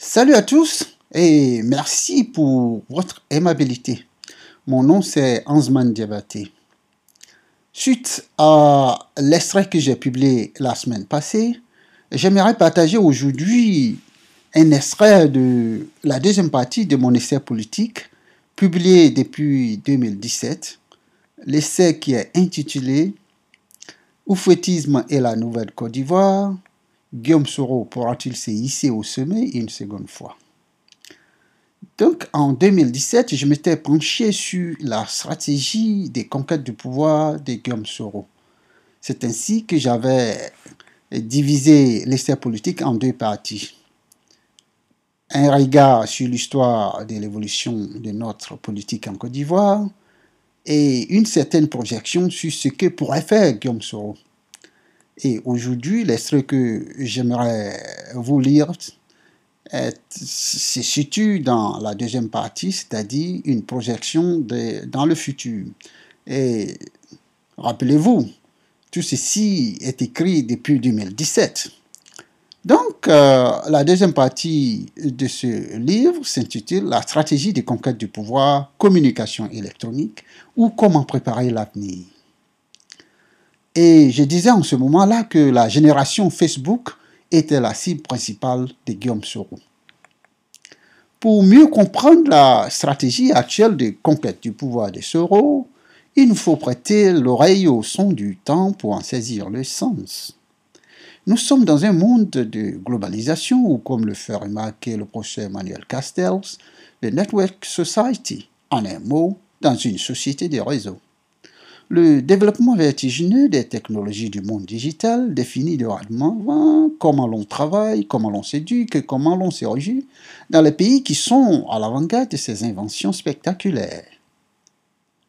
Salut à tous et merci pour votre aimabilité. Mon nom c'est Hansman Diabaté. Suite à l'extrait que j'ai publié la semaine passée, j'aimerais partager aujourd'hui un extrait de la deuxième partie de mon essai politique publié depuis 2017. L'essai qui est intitulé Oufouettisme et la Nouvelle Côte d'Ivoire, Guillaume Soro pourra-t-il se hisser au sommet une seconde fois? Donc en 2017, je m'étais penché sur la stratégie des conquêtes du pouvoir de Guillaume Soro. C'est ainsi que j'avais divisé l'essai politique en deux parties. Un regard sur l'histoire de l'évolution de notre politique en Côte d'Ivoire et une certaine projection sur ce que pourrait faire Guillaume Soro. Et aujourd'hui, l'extrait que j'aimerais vous lire se situe dans la deuxième partie, c'est-à-dire une projection dans le futur. Et rappelez-vous, tout ceci est écrit depuis 2017. Donc, euh, la deuxième partie de ce livre s'intitule La stratégie de conquête du pouvoir, communication électronique ou comment préparer l'avenir. Et je disais en ce moment-là que la génération Facebook était la cible principale de Guillaume Soro. Pour mieux comprendre la stratégie actuelle de conquête du pouvoir de Soro, il nous faut prêter l'oreille au son du temps pour en saisir le sens. Nous sommes dans un monde de globalisation ou, comme le fait remarquer le professeur Emmanuel Castells, le Network Society, en un mot, dans une société de réseaux. Le développement vertigineux des technologies du monde digital définit durablement comment l'on travaille, comment l'on s'éduque, comment l'on se dans les pays qui sont à l'avant-garde de ces inventions spectaculaires.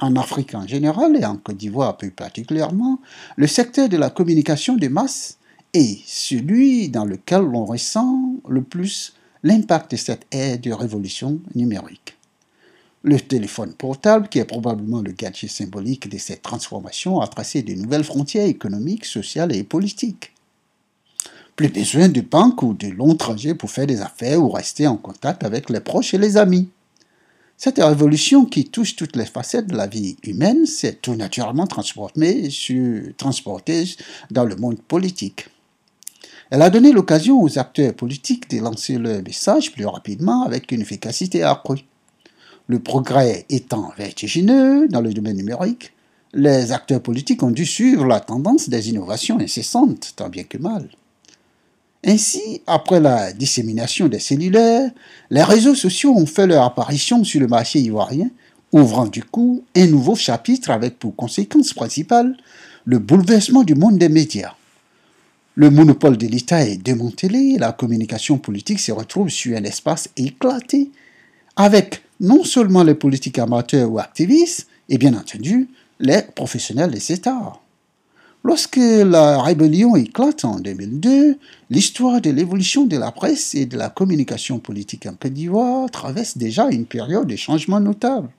En Afrique en général et en Côte d'Ivoire plus particulièrement, le secteur de la communication de masse est celui dans lequel l'on ressent le plus l'impact de cette ère de révolution numérique. Le téléphone portable, qui est probablement le gadget symbolique de cette transformation, a tracé de nouvelles frontières économiques, sociales et politiques. Plus besoin de banques ou de longs trajets pour faire des affaires ou rester en contact avec les proches et les amis. Cette révolution qui touche toutes les facettes de la vie humaine s'est tout naturellement transportée dans le monde politique. Elle a donné l'occasion aux acteurs politiques de lancer leur message plus rapidement avec une efficacité accrue. Le progrès étant vertigineux dans le domaine numérique, les acteurs politiques ont dû suivre la tendance des innovations incessantes, tant bien que mal. Ainsi, après la dissémination des cellulaires, les réseaux sociaux ont fait leur apparition sur le marché ivoirien, ouvrant du coup un nouveau chapitre avec pour conséquence principale le bouleversement du monde des médias. Le monopole de l'État est démantelé, la communication politique se retrouve sur un espace éclaté, avec non seulement les politiques amateurs ou activistes, et bien entendu les professionnels des États. Lorsque la rébellion éclate en 2002, l'histoire de l'évolution de la presse et de la communication politique en Côte d'Ivoire traverse déjà une période de changement notable.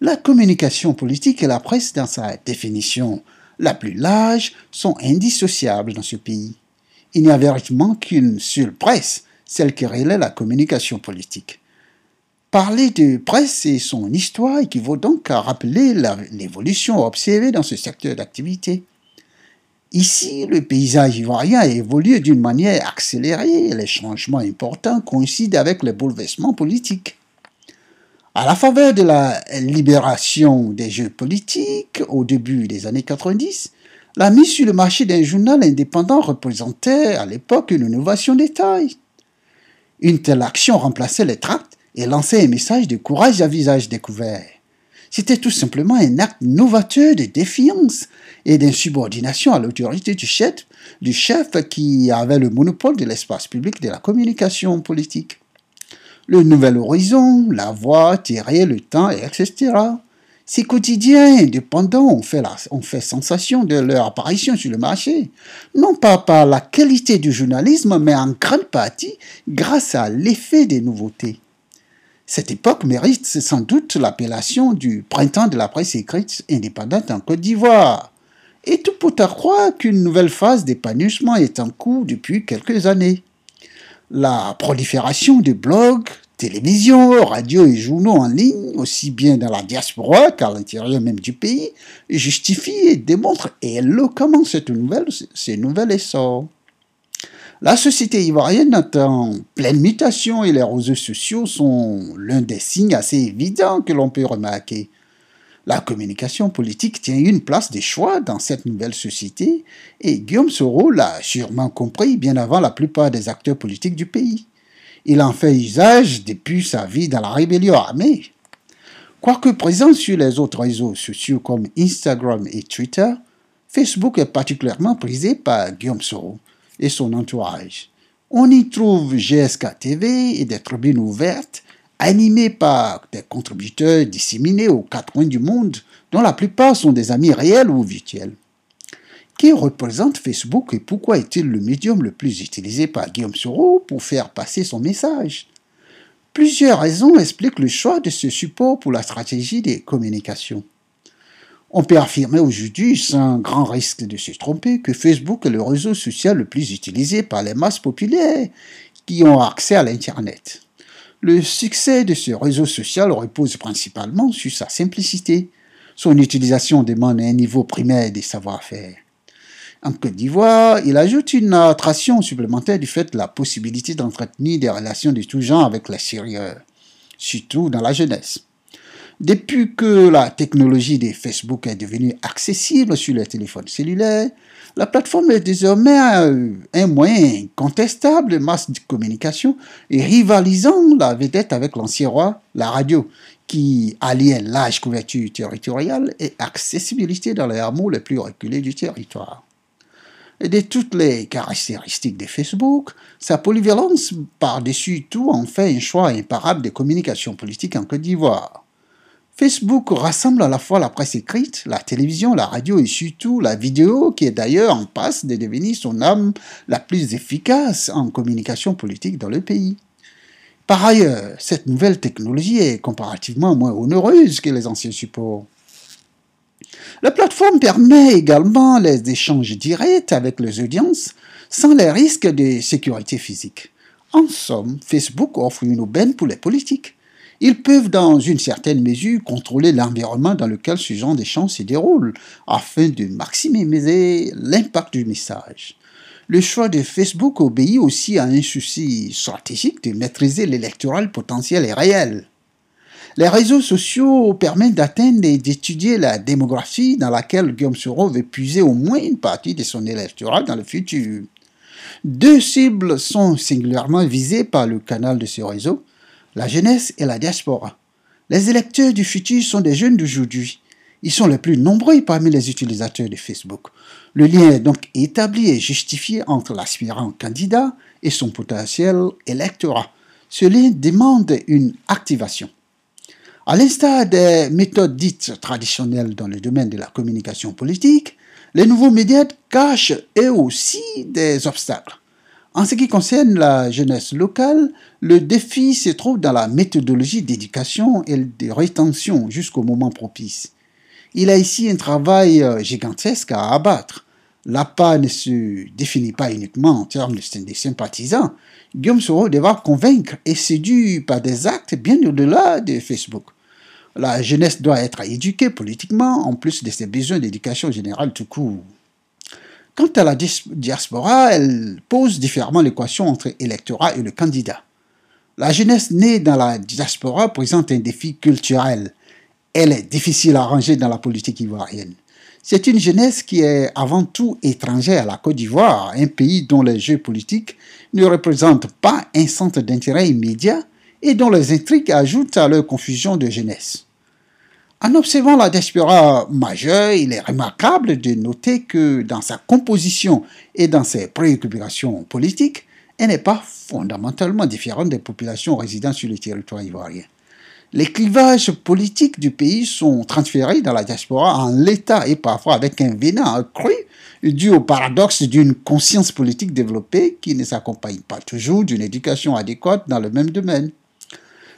La communication politique et la presse, dans sa définition la plus large, sont indissociables dans ce pays. Il n'y a véritablement qu'une seule presse, celle qui relaie la communication politique. Parler de presse et son histoire équivaut donc à rappeler l'évolution observée dans ce secteur d'activité. Ici, le paysage ivoirien a évolué d'une manière accélérée et les changements importants coïncident avec les bouleversements politiques. À la faveur de la libération des jeux politiques au début des années 90, la mise sur le marché d'un journal indépendant représentait à l'époque une innovation des tailles. Une telle action remplaçait les tracts et lançait un message de courage à visage découvert. C'était tout simplement un acte novateur de défiance et d'insubordination à l'autorité du chef, du chef qui avait le monopole de l'espace public de la communication politique. Le nouvel horizon, la voix, tirer le temps, etc. Ces quotidiens indépendants ont fait sensation de leur apparition sur le marché, non pas par la qualité du journalisme, mais en grande partie grâce à l'effet des nouveautés. Cette époque mérite sans doute l'appellation du printemps de la presse écrite indépendante en Côte d'Ivoire. Et tout pour à croire qu'une nouvelle phase d'épanouissement est en cours depuis quelques années. La prolifération des blogs, télévision, radio et journaux en ligne, aussi bien dans la diaspora qu'à l'intérieur même du pays, justifie et démontre éloquemment cette nouvelle, ces nouvelles essors. La société ivoirienne est en pleine mutation et les réseaux sociaux sont l'un des signes assez évidents que l'on peut remarquer. La communication politique tient une place des choix dans cette nouvelle société et Guillaume Soro l'a sûrement compris bien avant la plupart des acteurs politiques du pays. Il en fait usage depuis sa vie dans la rébellion armée. Quoique présent sur les autres réseaux sociaux comme Instagram et Twitter, Facebook est particulièrement prisé par Guillaume Soro et son entourage. On y trouve GSK TV et des tribunes ouvertes animé par des contributeurs disséminés aux quatre coins du monde, dont la plupart sont des amis réels ou virtuels. Qui représente Facebook et pourquoi est-il le médium le plus utilisé par Guillaume Soro pour faire passer son message? Plusieurs raisons expliquent le choix de ce support pour la stratégie des communications. On peut affirmer aujourd'hui, sans grand risque de se tromper, que Facebook est le réseau social le plus utilisé par les masses populaires qui ont accès à l'Internet. Le succès de ce réseau social repose principalement sur sa simplicité. Son utilisation demande un niveau primaire des savoir-faire. En Côte d'Ivoire, il ajoute une attraction supplémentaire du fait de la possibilité d'entretenir des relations de tout genre avec l'extérieur, surtout dans la jeunesse. Depuis que la technologie des Facebook est devenue accessible sur les téléphones cellulaires, la plateforme est désormais un, moyen incontestable de masse de communication et rivalisant la vedette avec l'ancien roi, la radio, qui alliait large couverture territoriale et accessibilité dans les hameaux les plus reculés du territoire. Et de toutes les caractéristiques de Facebook, sa polyvalence par-dessus tout en fait un choix imparable de communication politique en Côte d'Ivoire. Facebook rassemble à la fois la presse écrite, la télévision, la radio et surtout la vidéo qui est d'ailleurs en passe de devenir son âme la plus efficace en communication politique dans le pays. Par ailleurs, cette nouvelle technologie est comparativement moins onéreuse que les anciens supports. La plateforme permet également les échanges directs avec les audiences sans les risques de sécurité physique. En somme, Facebook offre une aubaine pour les politiques. Ils peuvent, dans une certaine mesure, contrôler l'environnement dans lequel ce genre d'échange se déroule, afin de maximiser l'impact du message. Le choix de Facebook obéit aussi à un souci stratégique de maîtriser l'électoral potentiel et réel. Les réseaux sociaux permettent d'atteindre et d'étudier la démographie dans laquelle Guillaume Soro veut puiser au moins une partie de son électorat dans le futur. Deux cibles sont singulièrement visées par le canal de ce réseau, la jeunesse et la diaspora. Les électeurs du futur sont des jeunes d'aujourd'hui. Ils sont les plus nombreux parmi les utilisateurs de Facebook. Le lien est donc établi et justifié entre l'aspirant candidat et son potentiel électorat. Ce lien demande une activation. À l'instar des méthodes dites traditionnelles dans le domaine de la communication politique, les nouveaux médias cachent eux aussi des obstacles. En ce qui concerne la jeunesse locale, le défi se trouve dans la méthodologie d'éducation et de rétention jusqu'au moment propice. Il a ici un travail euh, gigantesque à abattre. L'APA ne se définit pas uniquement en termes de sympathisants. Guillaume Soro devra convaincre et séduire par des actes bien au-delà de Facebook. La jeunesse doit être éduquée politiquement en plus de ses besoins d'éducation générale tout court. Quant à la diaspora, elle pose différemment l'équation entre électorat et le candidat. La jeunesse née dans la diaspora présente un défi culturel. Elle est difficile à ranger dans la politique ivoirienne. C'est une jeunesse qui est avant tout étrangère à la Côte d'Ivoire, un pays dont les jeux politiques ne représentent pas un centre d'intérêt immédiat et dont les intrigues ajoutent à leur confusion de jeunesse. En observant la diaspora majeure, il est remarquable de noter que dans sa composition et dans ses préoccupations politiques, elle n'est pas fondamentalement différente des populations résidant sur le territoire ivoirien. Les clivages politiques du pays sont transférés dans la diaspora en l'état et parfois avec un vénin accru dû au paradoxe d'une conscience politique développée qui ne s'accompagne pas toujours d'une éducation adéquate dans le même domaine.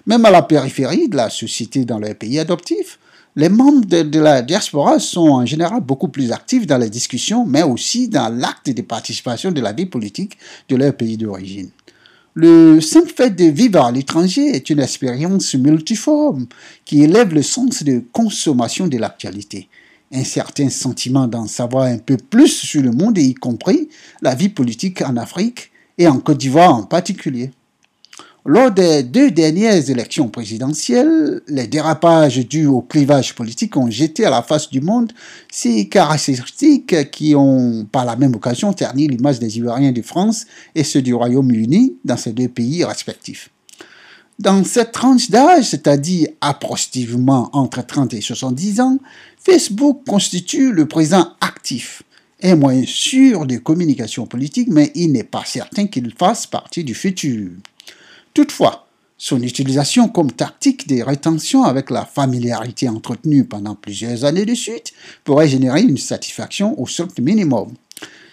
Même à la périphérie de la société dans leur pays adoptif, les membres de, la diaspora sont en général beaucoup plus actifs dans les discussions, mais aussi dans l'acte de participation de la vie politique de leur pays d'origine. Le simple fait de vivre à l'étranger est une expérience multiforme qui élève le sens de consommation de l'actualité. Un certain sentiment d'en savoir un peu plus sur le monde, y compris la vie politique en Afrique et en Côte d'Ivoire en particulier. Lors des deux dernières élections présidentielles, les dérapages dus au clivage politique ont jeté à la face du monde ces caractéristiques qui ont, par la même occasion, terni l'image des Ivoiriens de France et ceux du Royaume-Uni dans ces deux pays respectifs. Dans cette tranche d'âge, c'est-à-dire approximativement entre 30 et 70 ans, Facebook constitue le présent actif, un moyen sûr de communication politique, mais il n'est pas certain qu'il fasse partie du futur. Toutefois, son utilisation comme tactique de rétention avec la familiarité entretenue pendant plusieurs années de suite pourrait générer une satisfaction au strict minimum.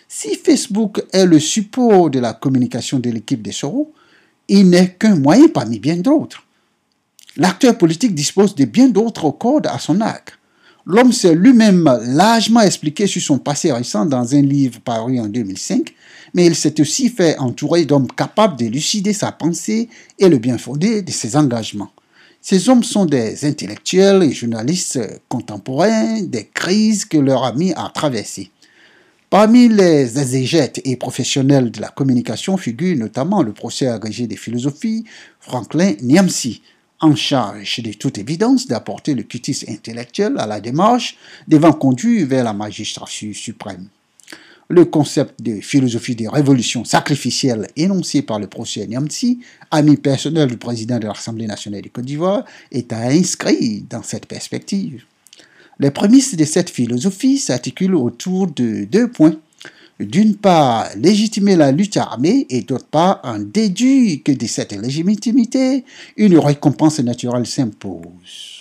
Si Facebook est le support de la communication de l'équipe des Soros, il n'est qu'un moyen parmi bien d'autres. L'acteur politique dispose de bien d'autres codes à son arc. L'homme s'est lui-même largement expliqué sur son passé récent dans un livre paru en 2005 mais il s'est aussi fait entourer d'hommes capables d'élucider sa pensée et le bien fondé de ses engagements. Ces hommes sont des intellectuels et journalistes contemporains des crises que leur ami a traversées. Parmi les exégètes et professionnels de la communication figure notamment le procès agrégé des philosophies Franklin Niamsi, en charge de toute évidence d'apporter le cutis intellectuel à la démarche devant conduire vers la magistrature suprême le concept de philosophie des révolutions sacrificielles énoncé par le procès Niamsi, ami personnel du président de l'Assemblée nationale de Côte d'Ivoire, est inscrit dans cette perspective. Les prémices de cette philosophie s'articulent autour de deux points. D'une part, légitimer la lutte armée et d'autre part, en déduire que de cette légitimité, une récompense naturelle s'impose.